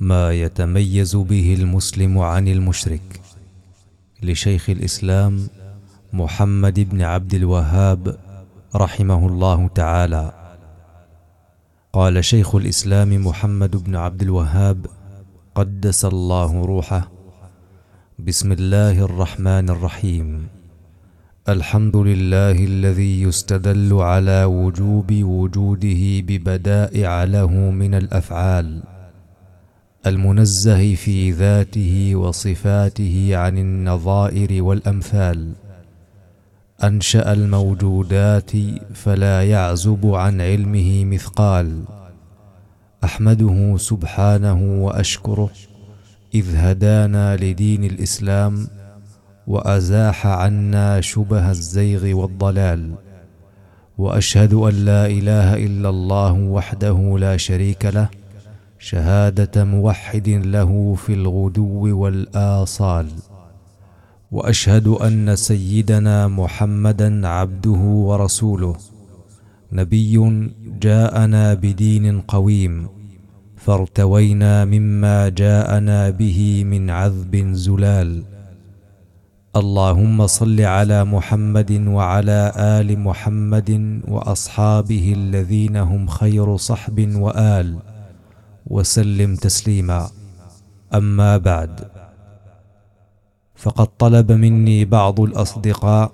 ما يتميز به المسلم عن المشرك. لشيخ الإسلام محمد بن عبد الوهاب رحمه الله تعالى. قال شيخ الإسلام محمد بن عبد الوهاب قدس الله روحه. بسم الله الرحمن الرحيم. الحمد لله الذي يستدل على وجوب وجوده ببدائع له من الأفعال. المنزه في ذاته وصفاته عن النظائر والأمثال. أنشأ الموجودات فلا يعزب عن علمه مثقال. أحمده سبحانه وأشكره إذ هدانا لدين الإسلام وأزاح عنا شبه الزيغ والضلال. وأشهد أن لا إله إلا الله وحده لا شريك له شهادة موحد له في الغدو والآصال. وأشهد أن سيدنا محمدا عبده ورسوله. نبي جاءنا بدين قويم فارتوينا مما جاءنا به من عذب زلال. اللهم صل على محمد وعلى آل محمد وأصحابه الذين هم خير صحب وآل. وسلم تسليما. أما بعد فقد طلب مني بعض الأصدقاء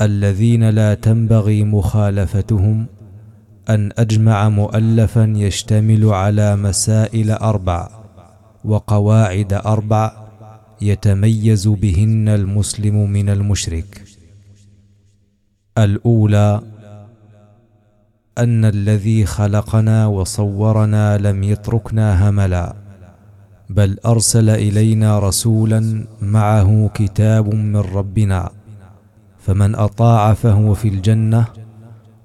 الذين لا تنبغي مخالفتهم أن أجمع مؤلفا يشتمل على مسائل أربع وقواعد أربع يتميز بهن المسلم من المشرك. الأولى أن الذي خلقنا وصورنا لم يتركنا هملا بل أرسل إلينا رسولا معه كتاب من ربنا فمن أطاع فهو في الجنة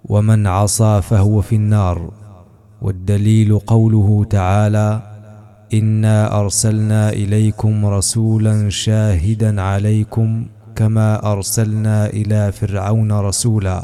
ومن عصى فهو في النار. والدليل قوله تعالى إنا أرسلنا إليكم رسولا شاهدا عليكم كما أرسلنا إلى فرعون رسولا.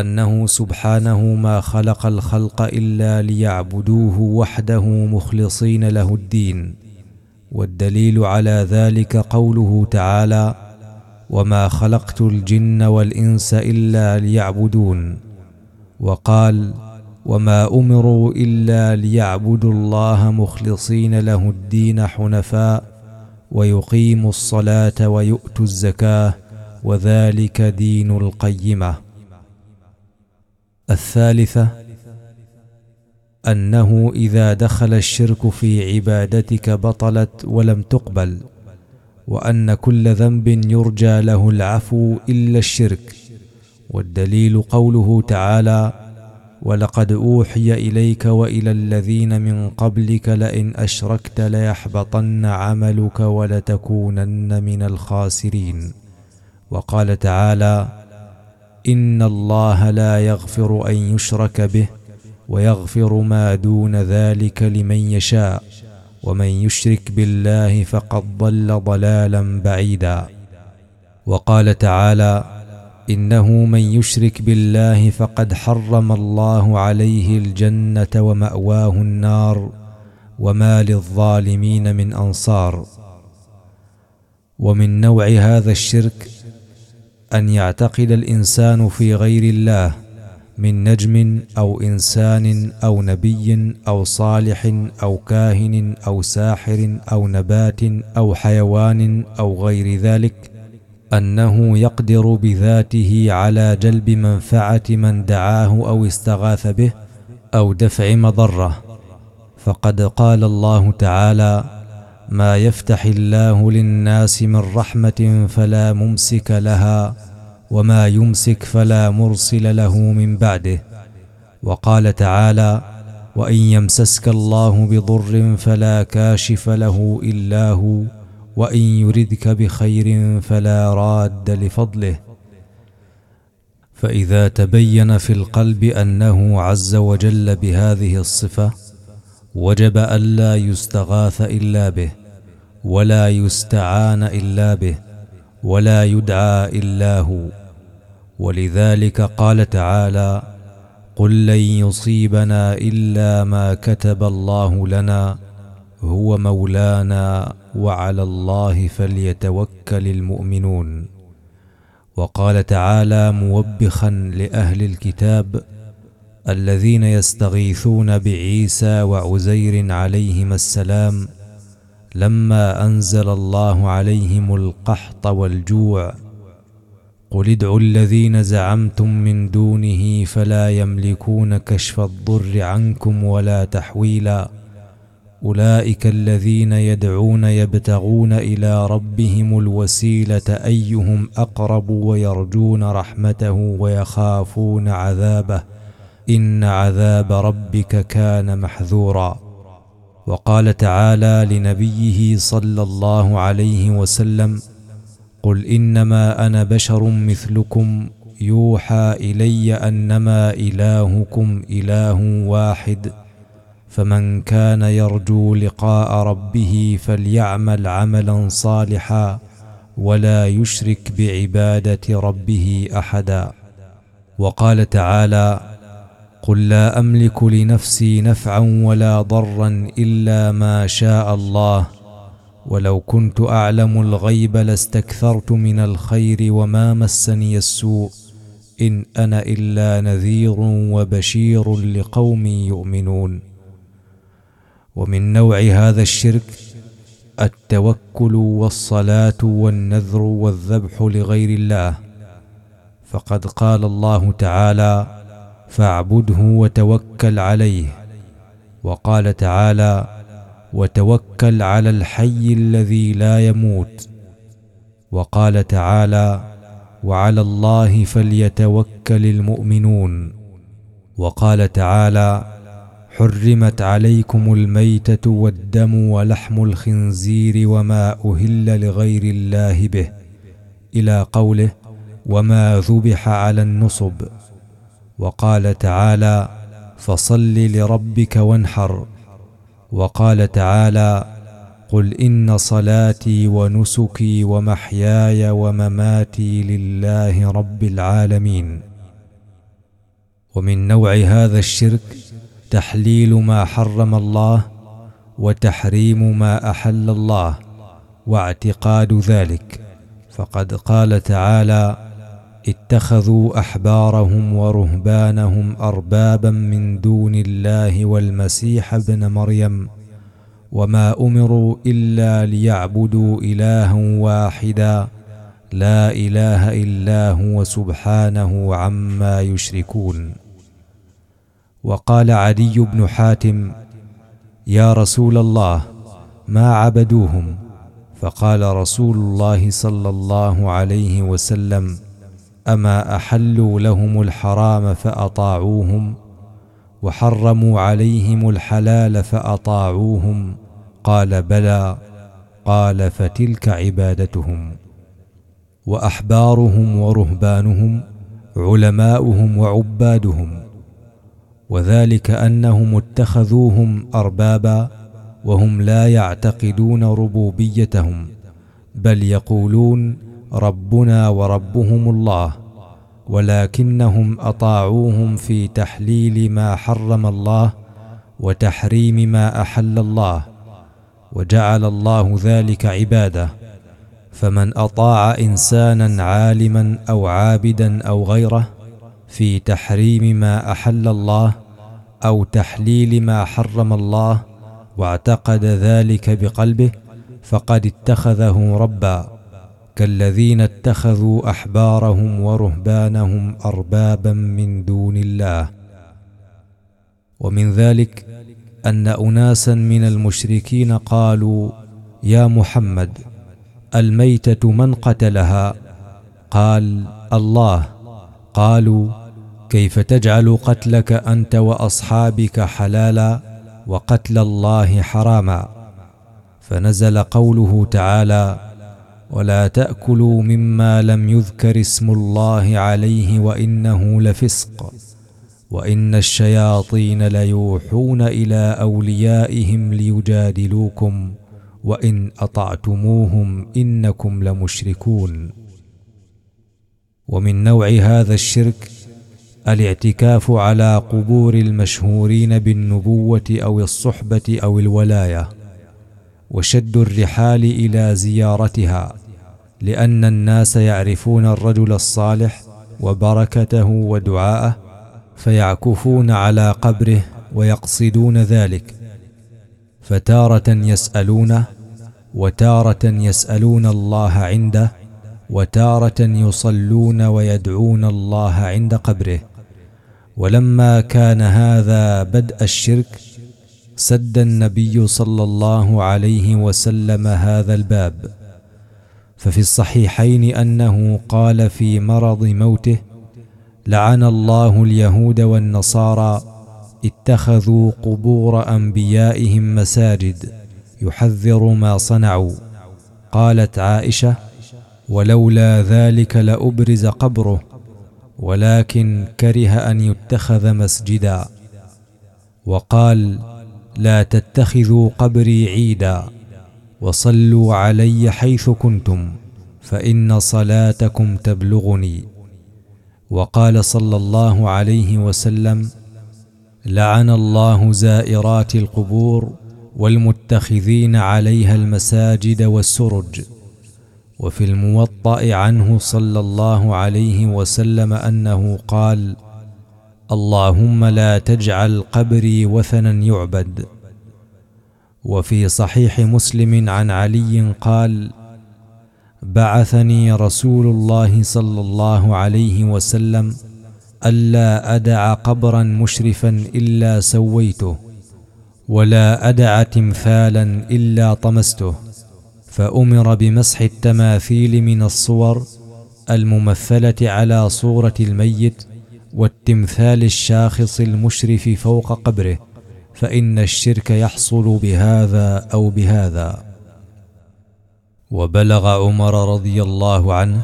أنه سبحانه ما خلق الخلق إلا ليعبدوه وحده مخلصين له الدين والدليل على ذلك قوله تعالى وما خلقت الجن والإنس إلا ليعبدون وقال وما أمروا إلا ليعبدوا الله مخلصين له الدين حنفاء ويقيموا الصلاة ويؤتوا الزكاة وذلك دين القيمة الثالثة أنه إذا دخل الشرك في عبادتك بطلت ولم تقبل وأن كل ذنب يرجى له العفو إلا الشرك. والدليل قوله تعالى ولقد أوحي إليك وإلى الذين من قبلك لئن أشركت ليحبطن عملك ولتكونن من الخاسرين وقال تعالى إن الله لا يغفر أن يشرك به ويغفر ما دون ذلك لمن يشاء ومن يشرك بالله فقد ضل ضلالا بعيدا. وقال تعالى إنه من يشرك بالله فقد حرم الله عليه الجنة ومأواه النار وما للظالمين من أنصار. ومن نوع هذا الشرك أن يعتقد الإنسان في غير الله من نجم أو إنسان أو نبي أو صالح أو كاهن أو ساحر أو نبات أو حيوان أو غير ذلك أنه يقدر بذاته على جلب منفعة من دعاه أو استغاث به أو دفع مضره. فقد قال الله تعالى ما يفتح الله للناس من رحمة فلا ممسك لها وما يمسك فلا مرسل له من بعده. وقال تعالى وإن يمسسك الله بضر فلا كاشف له إلا هو وإن يردك بخير فلا راد لفضله. فإذا تبين في القلب أنه عز وجل بهذه الصفة وجب الا يستغاث إلا به. ولا يستعان إلا به ولا يدعى إلا هو. ولذلك قال تعالى قل لن يصيبنا إلا ما كتب الله لنا هو مولانا وعلى الله فليتوكل المؤمنون. وقال تعالى موبخا لأهل الكتاب الذين يستغيثون بعيسى وعزير عليهما السلام لما أنزل الله عليهم القحط والجوع قل ادعوا الذين زعمتم من دونه فلا يملكون كشف الضر عنكم ولا تحويلا أولئك الذين يدعون يبتغون إلى ربهم الوسيلة أيهم أقرب ويرجون رحمته ويخافون عذابه إن عذاب ربك كان محذورا وقال تعالى لنبيه صلى الله عليه وسلم قل إنما أنا بشر مثلكم يوحى إلي أنما إلهكم إله واحد فمن كان يرجو لقاء ربه فليعمل عملا صالحا ولا يشرك بعبادة ربه أحدا. وقال تعالى قل لا أملك لنفسي نفعا ولا ضرا إلا ما شاء الله. ولو كنت أعلم الغيب لاستكثرت من الخير وما مسني السوء. إن أنا إلا نذير وبشير لقوم يؤمنون. ومن نوع هذا الشرك التوكل والصلاة والنذر والذبح لغير الله. فقد قال الله تعالى فاعبده وتوكل عليه. وقال تعالى وتوكل على الحي الذي لا يموت. وقال تعالى وعلى الله فليتوكل المؤمنون. وقال تعالى حرمت عليكم الميتة والدم ولحم الخنزير وما أهل لغير الله به إلى قوله وما ذبح على النصب. وقال تعالى فصل لربك وانحر وقال تعالى قل إن صلاتي ونسكي ومحياي ومماتي لله رب العالمين. ومن نوع هذا الشرك تحليل ما حرم الله وتحريم ما أحل الله واعتقاد ذلك. فقد قال تعالى اتخذوا أحبارهم ورهبانهم أربابا من دون الله والمسيح ابن مريم وما أمروا إلا ليعبدوا إلها واحدا لا إله إلا هو سبحانه عما يشركون. وقال عدي بن حاتم يا رسول الله ما عبدوهم؟ فقال رسول الله صلى الله عليه وسلم اما احلوا لهم الحرام فاطاعوهم وحرموا عليهم الحلال فاطاعوهم قال بلى قال فتلك عبادتهم واحبارهم ورهبانهم علماؤهم وعبادهم وذلك انهم اتخذوهم اربابا وهم لا يعتقدون ربوبيتهم بل يقولون ربنا وربهم الله ولكنهم أطاعوهم في تحليل ما حرم الله وتحريم ما أحل الله وجعل الله ذلك عبادة. فمن أطاع إنسانا عالما أو عابدا أو غيره في تحريم ما أحل الله أو تحليل ما حرم الله واعتقد ذلك بقلبه فقد اتخذه ربا. كالذين اتخذوا أحبارهم ورهبانهم أربابا من دون الله. ومن ذلك أن أناسا من المشركين قالوا يا محمد الميتة من قتلها؟ قال الله. قالوا كيف تجعل قتلك أنت وأصحابك حلالا وقتل الله حراما؟ فنزل قوله تعالى ولا تأكلوا مما لم يذكر اسم الله عليه وإنه لفسق وإن الشياطين ليوحون إلى أوليائهم ليجادلوكم وإن أطعتموهم إنكم لمشركون. ومن نوع هذا الشرك الاعتكاف على قبور المشهورين بالنبوة أو الصحبة أو الولاية. وشد الرحال إلى زيارتها لأن الناس يعرفون الرجل الصالح وبركته ودعاءه فيعكفون على قبره ويقصدون ذلك. فتارة يسألونه وتارة يسألون الله عنده وتارة يصلون ويدعون الله عند قبره. ولما كان هذا بدء الشرك سد النبي صلى الله عليه وسلم هذا الباب. ففي الصحيحين أنه قال في مرض موته لعن الله اليهود والنصارى اتخذوا قبور أنبيائهم مساجد يحذر ما صنعوا. قالت عائشة ولولا ذلك لأبرز قبره ولكن كره أن يتخذ مسجدا. وقال لا تتخذوا قبري عيدا وصلوا علي حيث كنتم فإن صلاتكم تبلغني. وقال صلى الله عليه وسلم لعن الله زائرات القبور والمتخذين عليها المساجد والسرج. وفي الموطأ عنه صلى الله عليه وسلم أنه قال اللهم لا تجعل قبري وثنا يعبد. وفي صحيح مسلم عن علي قال بعثني رسول الله صلى الله عليه وسلم ألا أدع قبرا مشرفا إلا سويته ولا أدع تمثالا إلا طمسته. فأمر بمسح التماثيل من الصور الممثلة على صورة الميت والتمثال الشاخص المشرف فوق قبره فإن الشرك يحصل بهذا أو بهذا. وبلغ عمر رضي الله عنه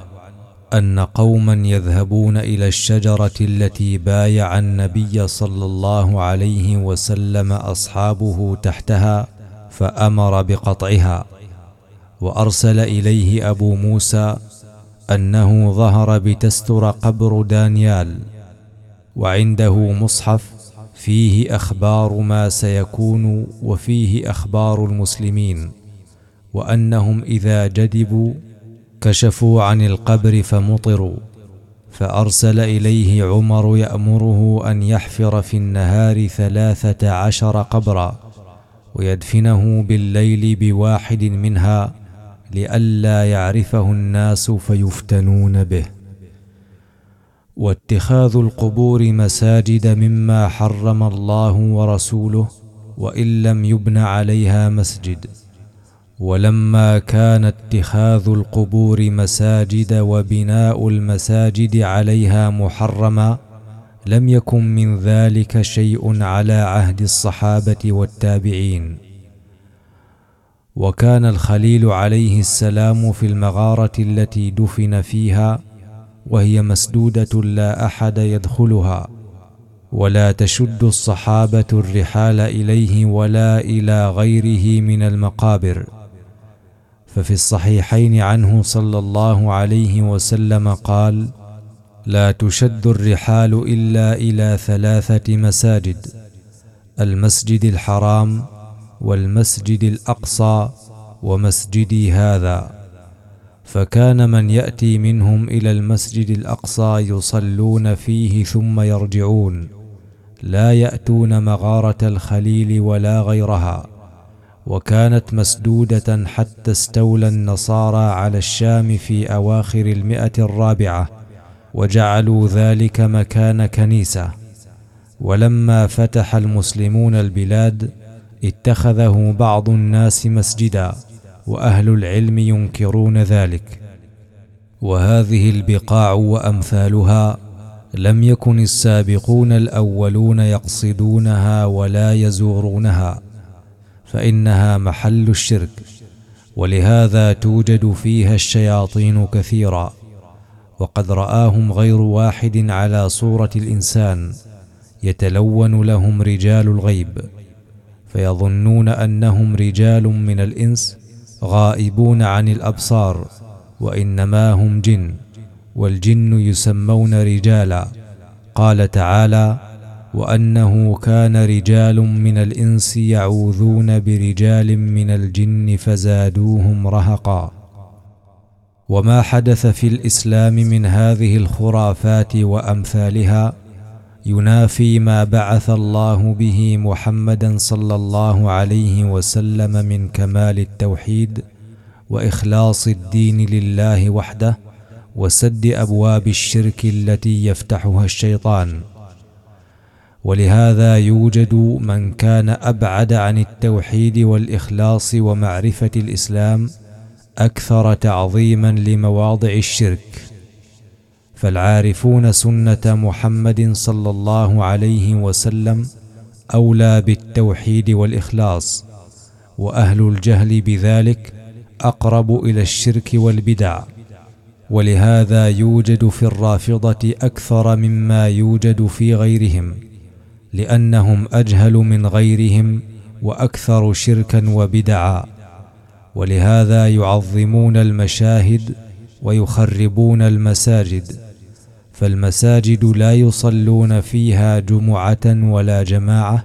أن قوما يذهبون إلى الشجرة التي بايع النبي صلى الله عليه وسلم أصحابه تحتها فأمر بقطعها. وأرسل إليه أبو موسى أنه ظهر بتستر قبر دانيال. وعنده مصحف فيه أخبار ما سيكون وفيه أخبار المسلمين وأنهم إذا جدبوا كشفوا عن القبر فمطروا فأرسل إليه عمر يأمره أن يحفر في النهار ثلاثة عشر قبرا ويدفنه بالليل بواحد منها لئلا يعرفه الناس فيفتنون به. واتخاذ القبور مساجد مما حرم الله ورسوله وإن لم يبن عليها مسجد. ولما كان اتخاذ القبور مساجد وبناء المساجد عليها محرما لم يكن من ذلك شيء على عهد الصحابة والتابعين. وكان الخليل عليه السلام في المغارة التي دفن فيها وهي مسدودة لا أحد يدخلها ولا تشد الصحابة الرحال إليه ولا إلى غيره من المقابر. ففي الصحيحين عنه صلى الله عليه وسلم قال لا تشد الرحال إلا إلى ثلاثة مساجد المسجد الحرام والمسجد الأقصى ومسجدي هذا. فكان من يأتي منهم إلى المسجد الأقصى يصلون فيه ثم يرجعون. لا يأتون مغارة الخليل ولا غيرها. وكانت مسدودة حتى استولى النصارى على الشام في أواخر المئة الرابعة وجعلوا ذلك مكان كنيسة. ولما فتح المسلمون البلاد اتخذه بعض الناس مسجدا. وأهل العلم ينكرون ذلك. وهذه البقاع وأمثالها لم يكن السابقون الأولون يقصدونها ولا يزورونها فإنها محل الشرك ولهذا توجد فيها الشياطين كثيرا وقد رآهم غير واحد على صورة الإنسان يتلون لهم رجال الغيب فيظنون أنهم رجال من الإنس غائبون عن الأبصار وإنما هم جن والجن يسمون رجالا. قال تعالى وأنه كان رجال من الإنس يعوذون برجال من الجن فزادوهم رهقا. وما حدث في الإسلام من هذه الخرافات وأمثالها ينافي ما بعث الله به محمدا صلى الله عليه وسلم من كمال التوحيد وإخلاص الدين لله وحده وسد أبواب الشرك التي يفتحها الشيطان. ولهذا يوجد من كان أبعد عن التوحيد والإخلاص ومعرفة الإسلام أكثر تعظيما لمواضع الشرك. فالعارفون سنة محمد صلى الله عليه وسلم أولى بالتوحيد والإخلاص وأهل الجهل بذلك أقرب إلى الشرك والبدع. ولهذا يوجد في الرافضة أكثر مما يوجد في غيرهم لأنهم أجهل من غيرهم وأكثر شركا وبدعا. ولهذا يعظمون المشاهد ويخربون المساجد. فالمساجد لا يصلون فيها جمعة ولا جماعة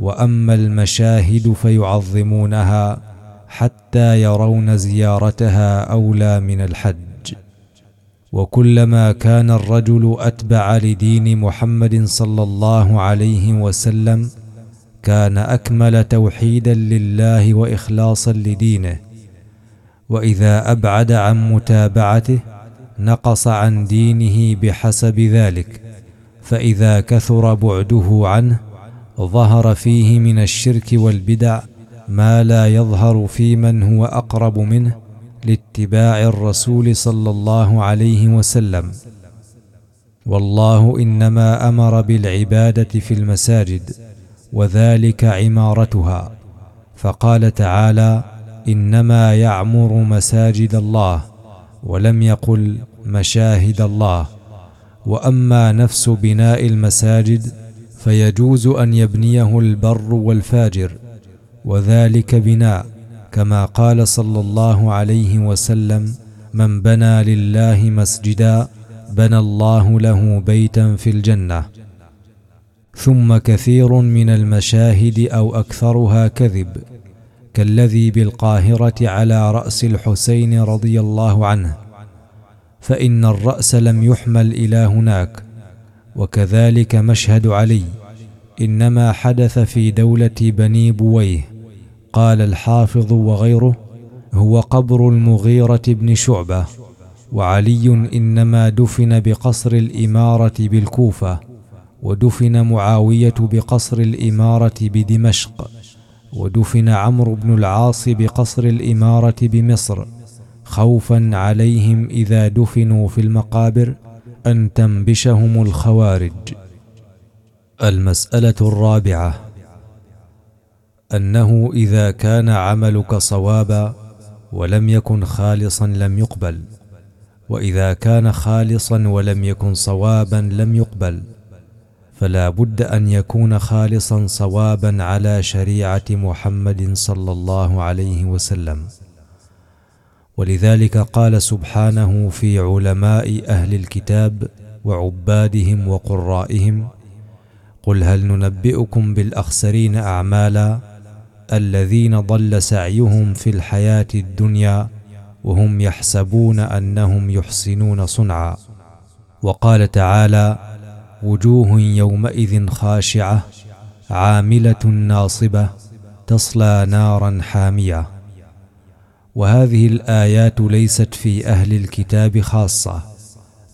وأما المشاهد فيعظمونها حتى يرون زيارتها أولى من الحج. وكلما كان الرجل أتبع لدين محمد صلى الله عليه وسلم كان أكمل توحيدا لله وإخلاصا لدينه. وإذا أبعد عن متابعته نقص عن دينه بحسب ذلك فإذا كثر بعده عنه ظهر فيه من الشرك والبدع ما لا يظهر في من هو أقرب منه لاتباع الرسول صلى الله عليه وسلم. والله إنما أمر بالعبادة في المساجد وذلك عمارتها. فقال تعالى إنما يعمر مساجد الله. ولم يقل مشاهد الله. وأما نفس بناء المساجد فيجوز أن يبنيه البر والفاجر وذلك بناء كما قال صلى الله عليه وسلم من بنى لله مسجدا بنى الله له بيتا في الجنة ثم كثير من المشاهد أو أكثرها كذب. كالذي بالقاهرة على رأس الحسين رضي الله عنه فإن الرأس لم يحمل إلى هناك وكذلك مشهد علي إنما حدث في دولة بني بويه قال الحافظ وغيره هو قبر المغيرة بن شعبة وعلي إنما دفن بقصر الإمارة بالكوفة ودفن معاوية بقصر الإمارة بدمشق. ودفن عمرو بن العاص بقصر الإمارة بمصر خوفا عليهم إذا دفنوا في المقابر أن تنبشهم الخوارج. المسألة الرابعة أنه إذا كان عملك صوابا ولم يكن خالصا لم يقبل وإذا كان خالصا ولم يكن صوابا لم يقبل. فلا بد أن يكون خالصا صوابا على شريعة محمد صلى الله عليه وسلم. ولذلك قال سبحانه في علماء أهل الكتاب وعبادهم وقرائهم قل هل ننبئكم بالأخسرين اعمالا الذين ضل سعيهم في الحياة الدنيا وهم يحسبون أنهم يحسنون صنعا. وقال تعالى وجوه يومئذ خاشعة عاملة ناصبة تصلى نارا حامية. وهذه الآيات ليست في أهل الكتاب خاصة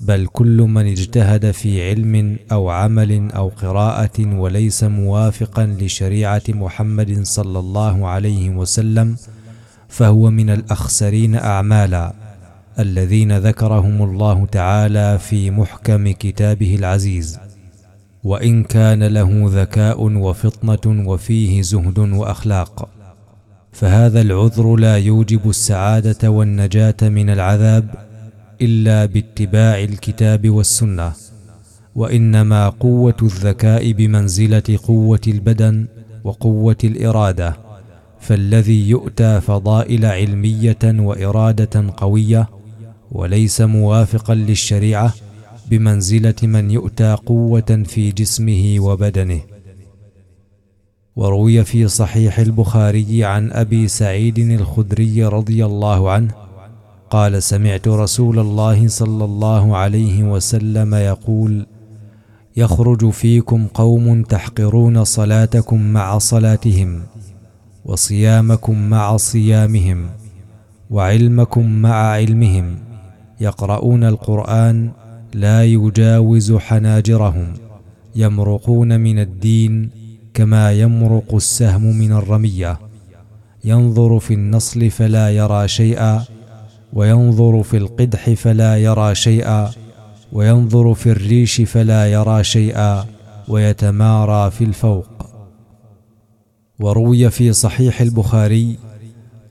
بل كل من اجتهد في علم أو عمل أو قراءة وليس موافقا لشريعة محمد صلى الله عليه وسلم فهو من الأخسرين أعمالا. الذين ذكرهم الله تعالى في محكم كتابه العزيز. وإن كان له ذكاء وفطنة وفيه زهد وأخلاق. فهذا العذر لا يوجب السعادة والنجاة من العذاب إلا باتباع الكتاب والسنة. وإنما قوة الذكاء بمنزلة قوة البدن وقوة الإرادة. فالذي يؤتى فضائل علمية وإرادة قوية وليس موافقا للشريعة بمنزلة من يؤتى قوة في جسمه وبدنه. وروي في صحيح البخاري عن أبي سعيد الخدري رضي الله عنه قال سمعت رسول الله صلى الله عليه وسلم يقول يخرج فيكم قوم تحقرون صلاتكم مع صلاتهم وصيامكم مع صيامهم وعلمكم مع علمهم. يقرؤون القرآن لا يجاوز حناجرهم يمرقون من الدين كما يمرق السهم من الرمية. ينظر في النصل فلا يرى شيئا وينظر في القدح فلا يرى شيئا وينظر في الريش فلا يرى شيئا ويتمارى في الفوق. وروي في صحيح البخاري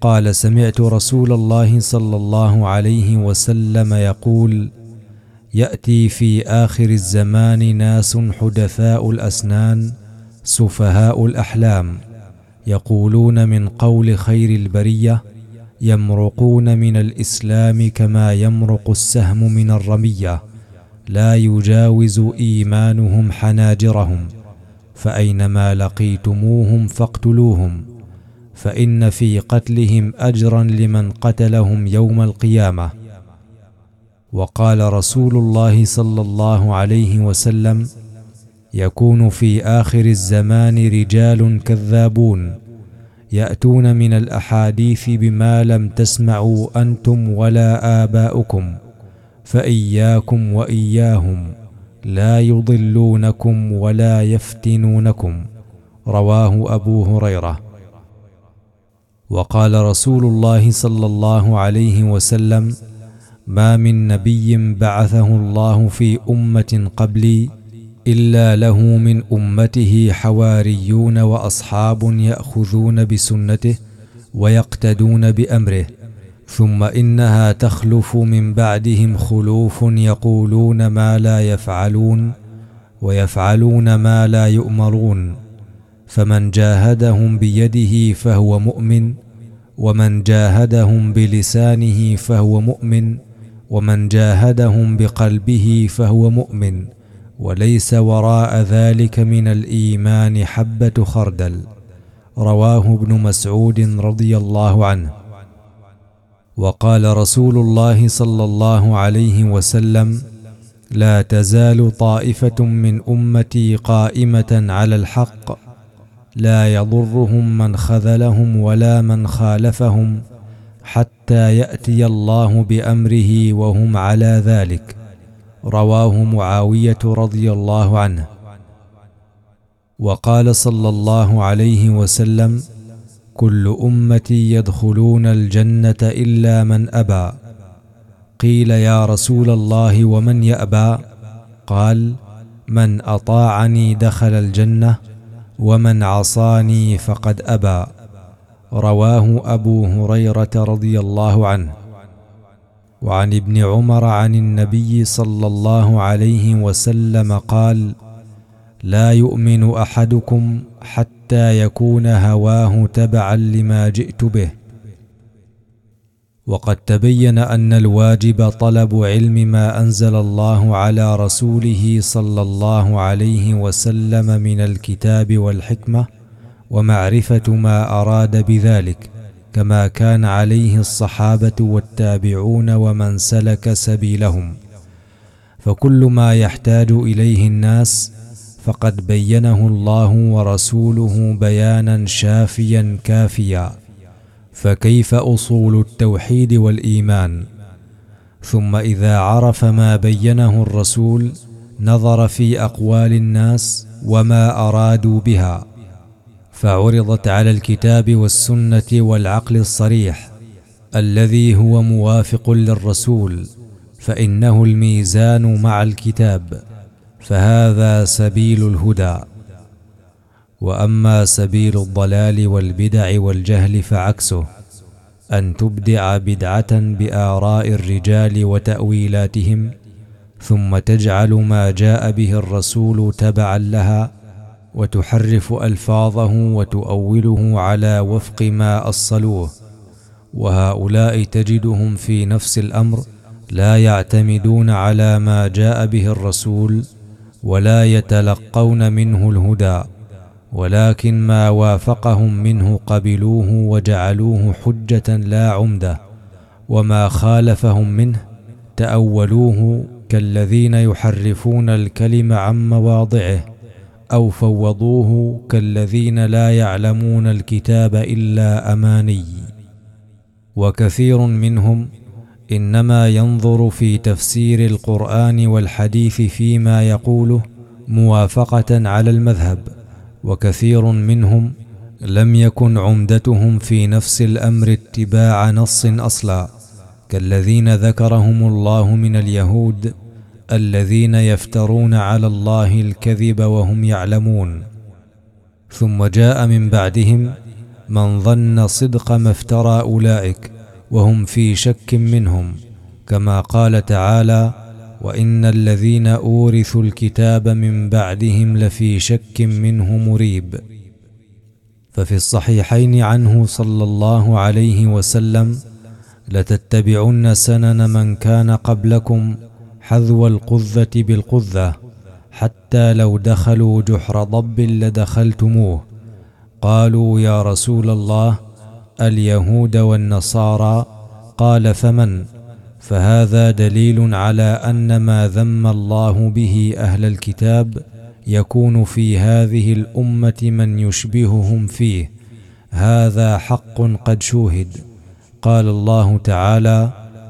قال سمعت رسول الله صلى الله عليه وسلم يقول يأتي في آخر الزمان ناس حدثاء الأسنان سفهاء الأحلام يقولون من قول خير البرية يمرقون من الإسلام كما يمرق السهم من الرمية لا يجاوز إيمانهم حناجرهم فأينما لقيتموهم فاقتلوهم. فإن في قتلهم أجرا لمن قتلهم يوم القيامة. وقال رسول الله صلى الله عليه وسلم يكون في آخر الزمان رجال كذابون يأتون من الأحاديث بما لم تسمعوا أنتم ولا آباؤكم فإياكم وإياهم لا يضلونكم ولا يفتنونكم. رواه أبو هريرة. وقال رسول الله صلى الله عليه وسلم ما من نبي بعثه الله في أمة قبلي إلا له من أمته حواريون وأصحاب يأخذون بسنته ويقتدون بأمره ثم إنها تخلف من بعدهم خلوف يقولون ما لا يفعلون ويفعلون ما لا يؤمرون. فمن جاهدهم بيده فهو مؤمن ومن جاهدهم بلسانه فهو مؤمن ومن جاهدهم بقلبه فهو مؤمن. وليس وراء ذلك من الإيمان حبة خردل. رواه ابن مسعود رضي الله عنه. وقال رسول الله صلى الله عليه وسلم لا تزال طائفة من أمتي قائمة على الحق لا يضرهم من خذلهم ولا من خالفهم حتى يأتي الله بأمره وهم على ذلك. رواه معاوية رضي الله عنه. وقال صلى الله عليه وسلم كل أمتي يدخلون الجنة إلا من أبى قيل يا رسول الله ومن يأبى؟ قال من أطاعني دخل الجنة ومن عصاني فقد أبى. رواه أبو هريرة رضي الله عنه. وعن ابن عمر عن النبي صلى الله عليه وسلم قال لا يؤمن أحدكم حتى يكون هواه تبعا لما جئت به. وقد تبين أن الواجب طلب علم ما أنزل الله على رسوله صلى الله عليه وسلم من الكتاب والحكمة ومعرفة ما أراد بذلك كما كان عليه الصحابة والتابعون ومن سلك سبيلهم. فكل ما يحتاج إليه الناس فقد بينه الله ورسوله بيانا شافيا كافيا. فكيف أصول التوحيد والإيمان؟ ثم إذا عرف ما بينه الرسول نظر في أقوال الناس وما أرادوا بها فعرضت على الكتاب والسنة والعقل الصريح الذي هو موافق للرسول فإنه الميزان مع الكتاب فهذا سبيل الهدى. وأما سبيل الضلال والبدع والجهل فعكسه أن تبدع بدعة بآراء الرجال وتأويلاتهم ثم تجعل ما جاء به الرسول تبعا لها وتحرف ألفاظه وتؤوله على وفق ما أصلوه. وهؤلاء تجدهم في نفس الأمر لا يعتمدون على ما جاء به الرسول ولا يتلقون منه الهدى. ولكن ما وافقهم منه قبلوه وجعلوه حجة لا عمدة وما خالفهم منه تأولوه كالذين يحرفون الكلم عن مواضعه أو فوضوه كالذين لا يعلمون الكتاب إلا أماني. وكثير منهم إنما ينظر في تفسير القرآن والحديث فيما يقوله موافقة على المذهب. وكثير منهم لم يكن عمدتهم في نفس الأمر اتباع نص أصلا كالذين ذكرهم الله من اليهود الذين يفترون على الله الكذب وهم يعلمون. ثم جاء من بعدهم من ظن صدق ما افترى أولئك وهم في شك منهم كما قال تعالى وإن الذين أورثوا الكتاب من بعدهم لفي شك منه مريب. ففي الصحيحين عنه صلى الله عليه وسلم لتتبعن سنن من كان قبلكم حذو القذة بالقذة حتى لو دخلوا جحر ضب لدخلتموه. قالوا يا رسول الله اليهود والنصارى قال فمن؟ فهذا دليل على أن ما ذم الله به أهل الكتاب يكون في هذه الأمة من يشبههم فيه. هذا حق قد شوهد. قال الله تعالى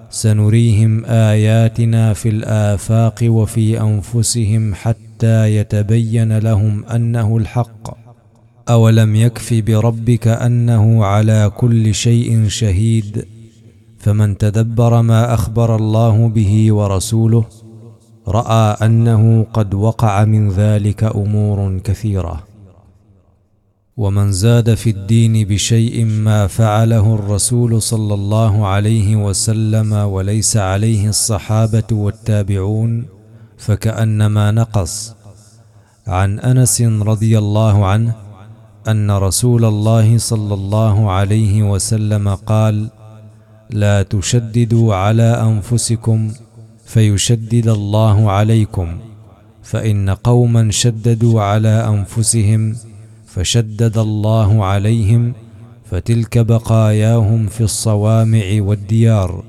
سنريهم آياتنا في الآفاق وفي أنفسهم حتى يتبين لهم أنه الحق. أولم يكف بربك أنه على كل شيء شهيد؟ فمن تدبر ما أخبر الله به ورسوله رأى أنه قد وقع من ذلك أمور كثيرة. ومن زاد في الدين بشيء ما فعله الرسول صلى الله عليه وسلم وليس عليه الصحابة والتابعون فكأنما نقص. عن أنس رضي الله عنه أن رسول الله صلى الله عليه وسلم قال لا تشددوا على أنفسكم فيشدد الله عليكم. فإن قوما شددوا على أنفسهم فشدد الله عليهم فتلك بقاياهم في الصوامع والديار.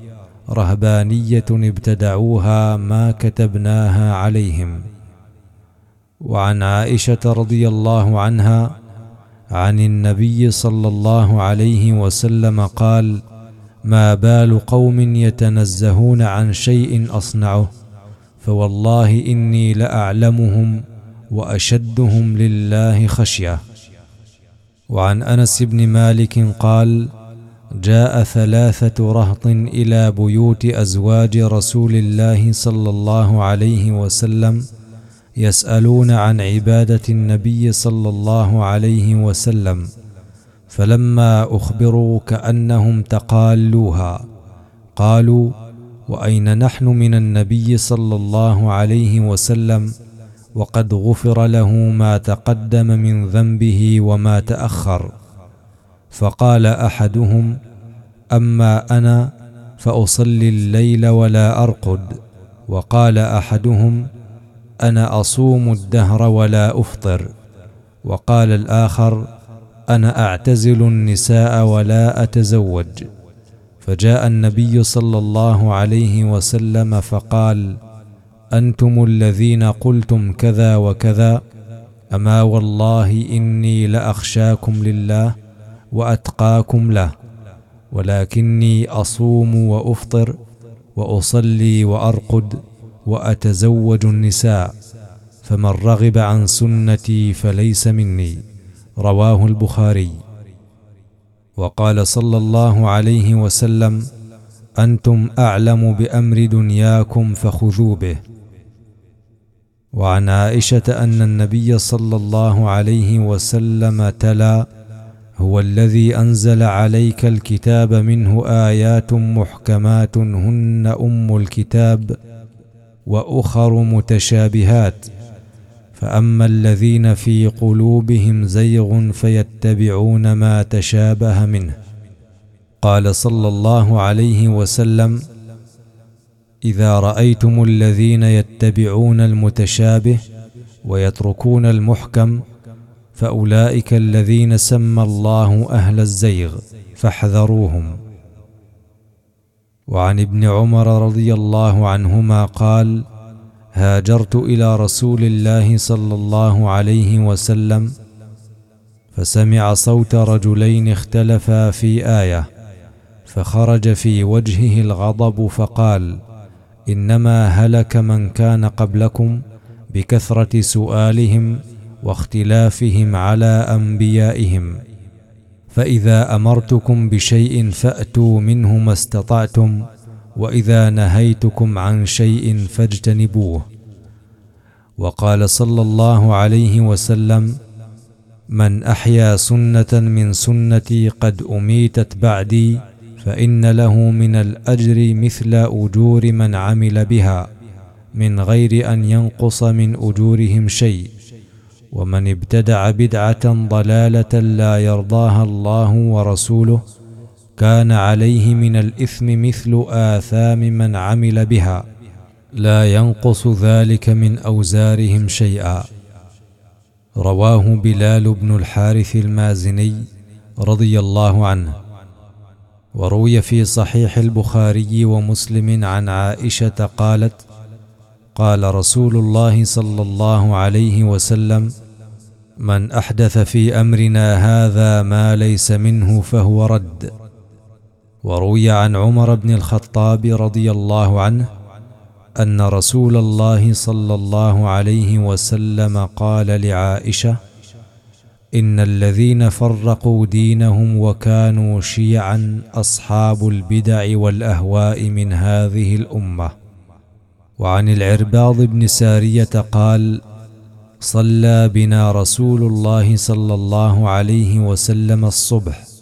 رهبانية ابتدعوها ما كتبناها عليهم. وعن عائشة رضي الله عنها عن النبي صلى الله عليه وسلم قال ما بال قوم يتنزهون عن شيء أصنعه فوالله إني لأعلمهم وأشدهم لله خشية. وعن أنس بن مالك قال جاء ثلاثة رهط إلى بيوت أزواج رسول الله صلى الله عليه وسلم يسألون عن عبادة النبي صلى الله عليه وسلم. فلما أخبروا كأنهم تقالوها قالوا وأين نحن من النبي صلى الله عليه وسلم؟ وقد غفر له ما تقدم من ذنبه وما تأخر. فقال أحدهم أما أنا فأصلي الليل ولا أرقد. وقال أحدهم أنا أصوم الدهر ولا أفطر. وقال الآخر أنا أعتزل النساء ولا أتزوج. فجاء النبي صلى الله عليه وسلم فقال أنتم الذين قلتم كذا وكذا أما والله إني لأخشاكم لله وأتقاكم له ولكني أصوم وأفطر وأصلي وأرقد وأتزوج النساء فمن رغب عن سنتي فليس مني. رواه البخاري. وقال صلى الله عليه وسلم أنتم أعلم بأمر دنياكم فخذوا به. وعن عائشة أن النبي صلى الله عليه وسلم تلا هو الذي أنزل عليك الكتاب منه آيات محكمات هن أم الكتاب وأخر متشابهات. فأما الذين في قلوبهم زيغ فيتبعون ما تشابه منه. قال صلى الله عليه وسلم إذا رأيتم الذين يتبعون المتشابه ويتركون المحكم فأولئك الذين سمى الله أهل الزيغ فاحذروهم. وعن ابن عمر رضي الله عنهما قال هاجرت إلى رسول الله صلى الله عليه وسلم فسمع صوت رجلين اختلفا في آية فخرج في وجهه الغضب فقال إنما هلك من كان قبلكم بكثرة سؤالهم واختلافهم على أنبيائهم فإذا أمرتكم بشيء فأتوا منه ما استطعتم واذا نهيتكم عن شيء فاجتنبوه وقال صلى الله عليه وسلم من احيا سنه من سنتي قد اميتت بعدي فان له من الاجر مثل اجور من عمل بها من غير ان ينقص من اجورهم شيء ومن ابتدع بدعه ضلاله لا يرضاها الله ورسوله كان عليه من الإثم مثل آثام من عمل بها. لا ينقص ذلك من أوزارهم شيئا. رواه بلال بن الحارث المازني رضي الله عنه. وروي في صحيح البخاري ومسلم عن عائشة قالت قال رسول الله صلى الله عليه وسلم من أحدث في أمرنا هذا ما ليس منه فهو رد. وروي عن عمر بن الخطاب رضي الله عنه أن رسول الله صلى الله عليه وسلم قال لعائشة إن الذين فرقوا دينهم وكانوا شيعا أصحاب البدع والأهواء من هذه الأمة. وعن العرباض بن سارية قال صلى بنا رسول الله صلى الله عليه وسلم الصبح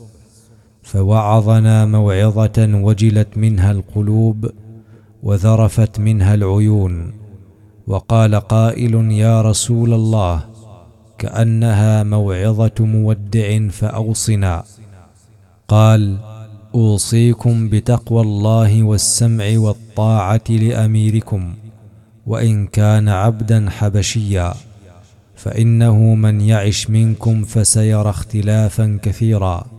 فوعظنا موعظة وجلت منها القلوب وذرفت منها العيون وقال قائل يا رسول الله كأنها موعظة مودع فأوصنا قال أوصيكم بتقوى الله والسمع والطاعة لأميركم وإن كان عبدا حبشيا فإنه من يعش منكم فسيرى اختلافا كثيرا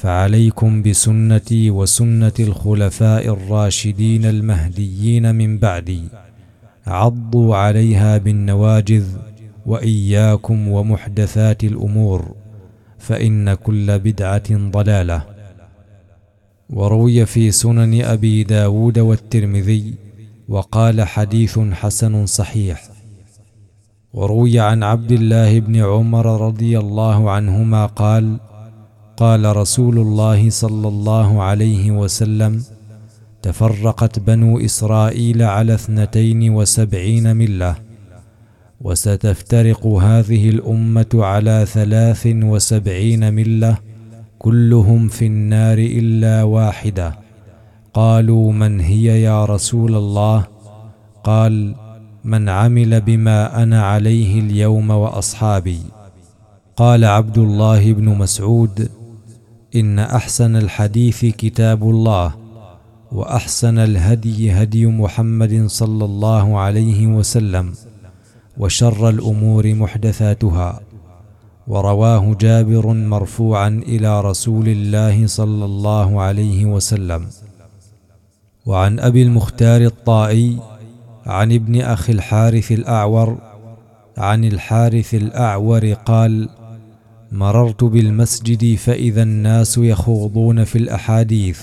فعليكم بسنتي وسنة الخلفاء الراشدين المهديين من بعدي. عضوا عليها بالنواجذ وإياكم ومحدثات الأمور فإن كل بدعة ضلالة. وروي في سنن أبي داود والترمذي وقال حديث حسن صحيح. وروي عن عبد الله بن عمر رضي الله عنهما قال قال رسول الله صلى الله عليه وسلم تفرقت بنو إسرائيل على اثنتين وسبعين ملة وستفترق هذه الأمة على ثلاث وسبعين ملة كلهم في النار إلا واحدة. قالوا من هي يا رسول الله؟ قال من عمل بما أنا عليه اليوم وأصحابي. قال عبد الله بن مسعود إن أحسن الحديث كتاب الله وأحسن الهدي هدي محمد صلى الله عليه وسلم وشر الأمور محدثاتها ورواه جابر مرفوعا إلى رسول الله صلى الله عليه وسلم. وعن أبي المختار الطائي عن ابن أخي الحارث الأعور عن الحارث الأعور قال مررت بالمسجد فإذا الناس يخوضون في الأحاديث.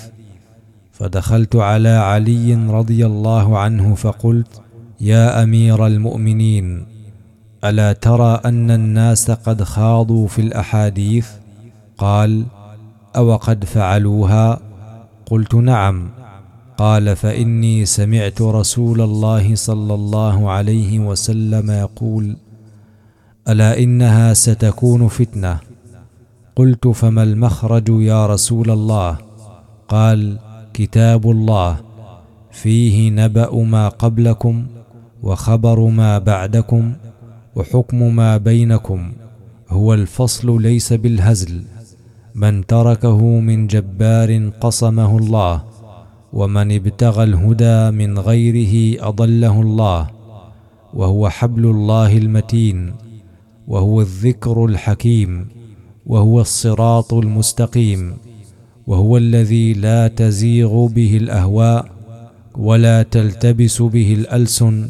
فدخلت على علي رضي الله عنه فقلت يا أمير المؤمنين ألا ترى أن الناس قد خاضوا في الاحاديث قال أو قد فعلوها قلت نعم. قال فإني سمعت رسول الله صلى الله عليه وسلم يقول ألا إنها ستكون فتنة؟ قلت فما المخرج يا رسول الله؟ قال كتاب الله فيه نبأ ما قبلكم وخبر ما بعدكم وحكم ما بينكم هو الفصل ليس بالهزل. من تركه من جبار قصمه الله ومن ابتغى الهدى من غيره أضله الله وهو حبل الله المتين. وهو الذكر الحكيم وهو الصراط المستقيم وهو الذي لا تزيغ به الأهواء ولا تلتبس به الألسن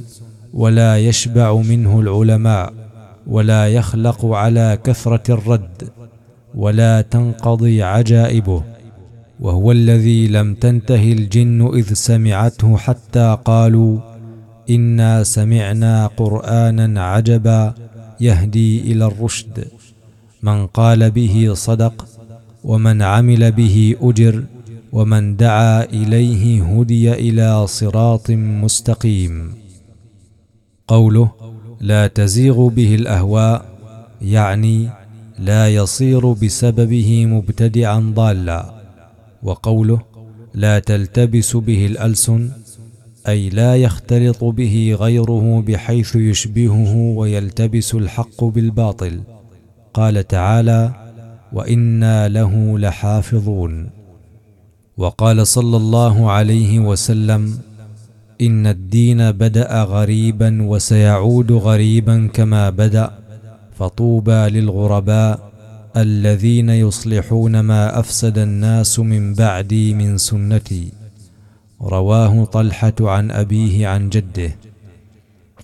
ولا يشبع منه العلماء ولا يخلق على كثرة الرد ولا تنقضي عجائبه. وهو الذي لم تنته الجن إذ سمعته حتى قالوا إنا سمعنا قرآنا عجبا يهدي إلى الرشد. من قال به صدق ومن عمل به أجر ومن دعا إليه هدي إلى صراط مستقيم. قوله لا تزيغ به الأهواء يعني لا يصير بسببه مبتدعا ضالا. وقوله لا تلتبس به الألسن أي لا يختلط به غيره بحيث يشبهه ويلتبس الحق بالباطل. قال تعالى وإنا له لحافظون. وقال صلى الله عليه وسلم إن الدين بدأ غريبا وسيعود غريبا كما بدأ فطوبى للغرباء الذين يصلحون ما أفسد الناس من بعدي من سنتي. رواه طلحة عن أبيه عن جده.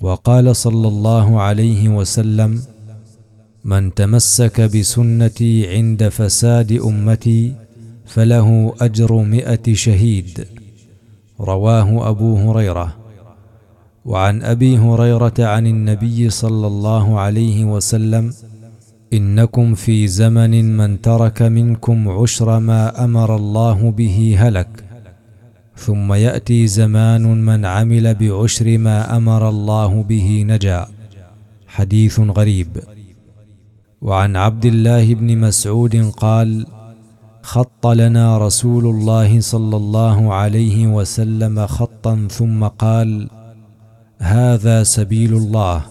وقال صلى الله عليه وسلم من تمسك بسنتي عند فساد أمتي فله أجر مائه شهيد. رواه أبو هريرة. وعن أبي هريرة عن النبي صلى الله عليه وسلم إنكم في زمن من ترك منكم عشر ما أمر الله به هلك. ثم يأتي زمان من عمل بعشر ما أمر الله به نجا. حديث غريب. وعن عبد الله بن مسعود قال خط لنا رسول الله صلى الله عليه وسلم خطا ثم قال هذا سبيل الله.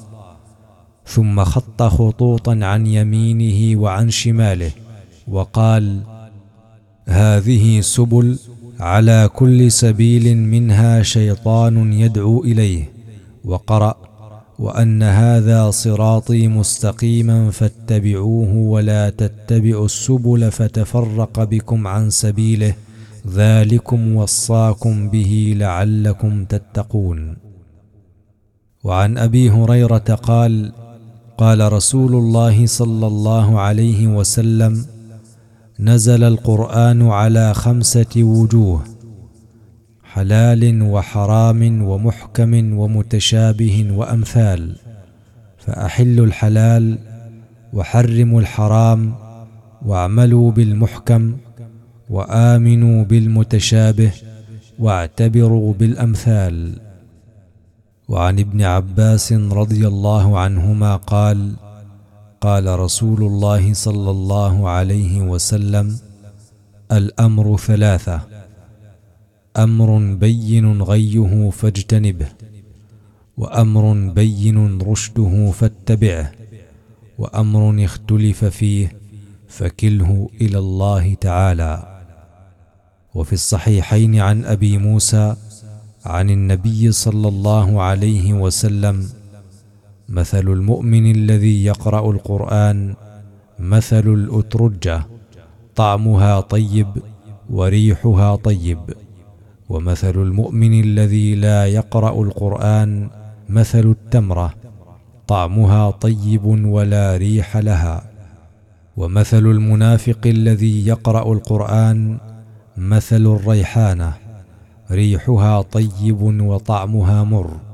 ثم خط خطوطا عن يمينه وعن شماله وقال هذه سبل على كل سبيل منها شيطان يدعو إليه. وقرأ وأن هذا صراطي مستقيما فاتبعوه ولا تتبعوا السبل فتفرق بكم عن سبيله. ذلكم وصاكم به لعلكم تتقون. وعن أبي هريرة قال قال رسول الله صلى الله عليه وسلم نزل القرآن على خمسة وجوه حلال وحرام ومحكم ومتشابه وأمثال فأحلوا الحلال وحرموا الحرام واعملوا بالمحكم وآمنوا بالمتشابه واعتبروا بالأمثال. وعن ابن عباس رضي الله عنهما قال قال رسول الله صلى الله عليه وسلم الأمر ثلاثة. أمر بين غيه فاجتنبه وأمر بين رشده فاتبعه وأمر اختلف فيه فكله إلى الله تعالى. وفي الصحيحين عن أبي موسى عن النبي صلى الله عليه وسلم مثل المؤمن الذي يقرأ القرآن مثل الأترجة طعمها طيب وريحها طيب. ومثل المؤمن الذي لا يقرأ القرآن مثل التمرة طعمها طيب ولا ريح لها. ومثل المنافق الذي يقرأ القرآن مثل الريحانة ريحها طيب وطعمها مر.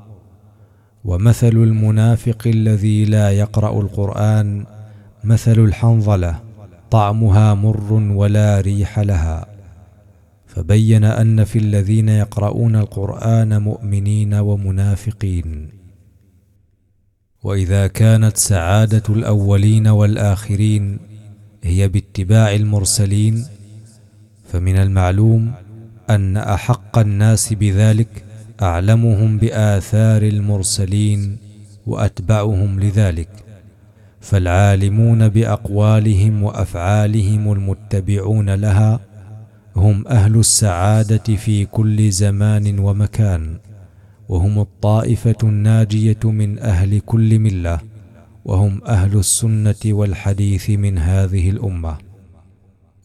ومثل المنافق الذي لا يقرأ القرآن مثل الحنظلة طعمها مر ولا ريح لها. فبين أن في الذين يقرؤون القرآن مؤمنين ومنافقين. وإذا كانت سعادة الأولين والآخرين هي باتباع المرسلين فمن المعلوم أن أحق الناس بذلك أعلمهم بآثار المرسلين وأتبعهم لذلك فالعالمون بأقوالهم وأفعالهم المتبعون لها هم أهل السعادة في كل زمان ومكان وهم الطائفة الناجية من أهل كل ملة وهم أهل السنة والحديث من هذه الأمة.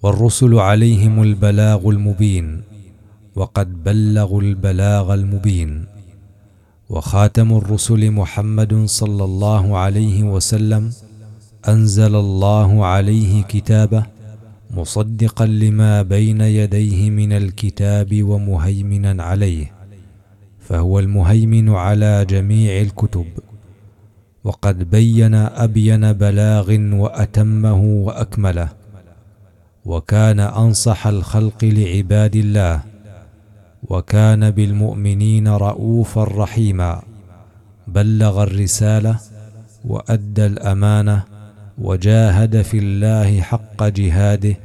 والرسل عليهم البلاغ المبين وقد بلغوا البلاغ المبين. وخاتم الرسل محمد صلى الله عليه وسلم أنزل الله عليه كتابه مصدقا لما بين يديه من الكتاب ومهيمنا عليه فهو المهيمن على جميع الكتب. وقد بين أبين بلاغ وأتمه وأكمله وكان أنصح الخلق لعباد الله وكان بالمؤمنين رؤوفا رحيما. بلغ الرسالة وأدى الأمانة وجاهد في الله حق جهاده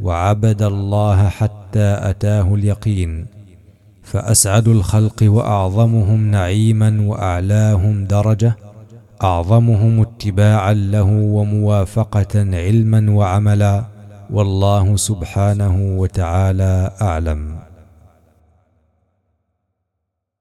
وعبد الله حتى أتاه اليقين. فأسعد الخلق وأعظمهم نعيما وأعلاهم درجة أعظمهم اتباعا له وموافقة علما وعملا. والله سبحانه وتعالى أعلم.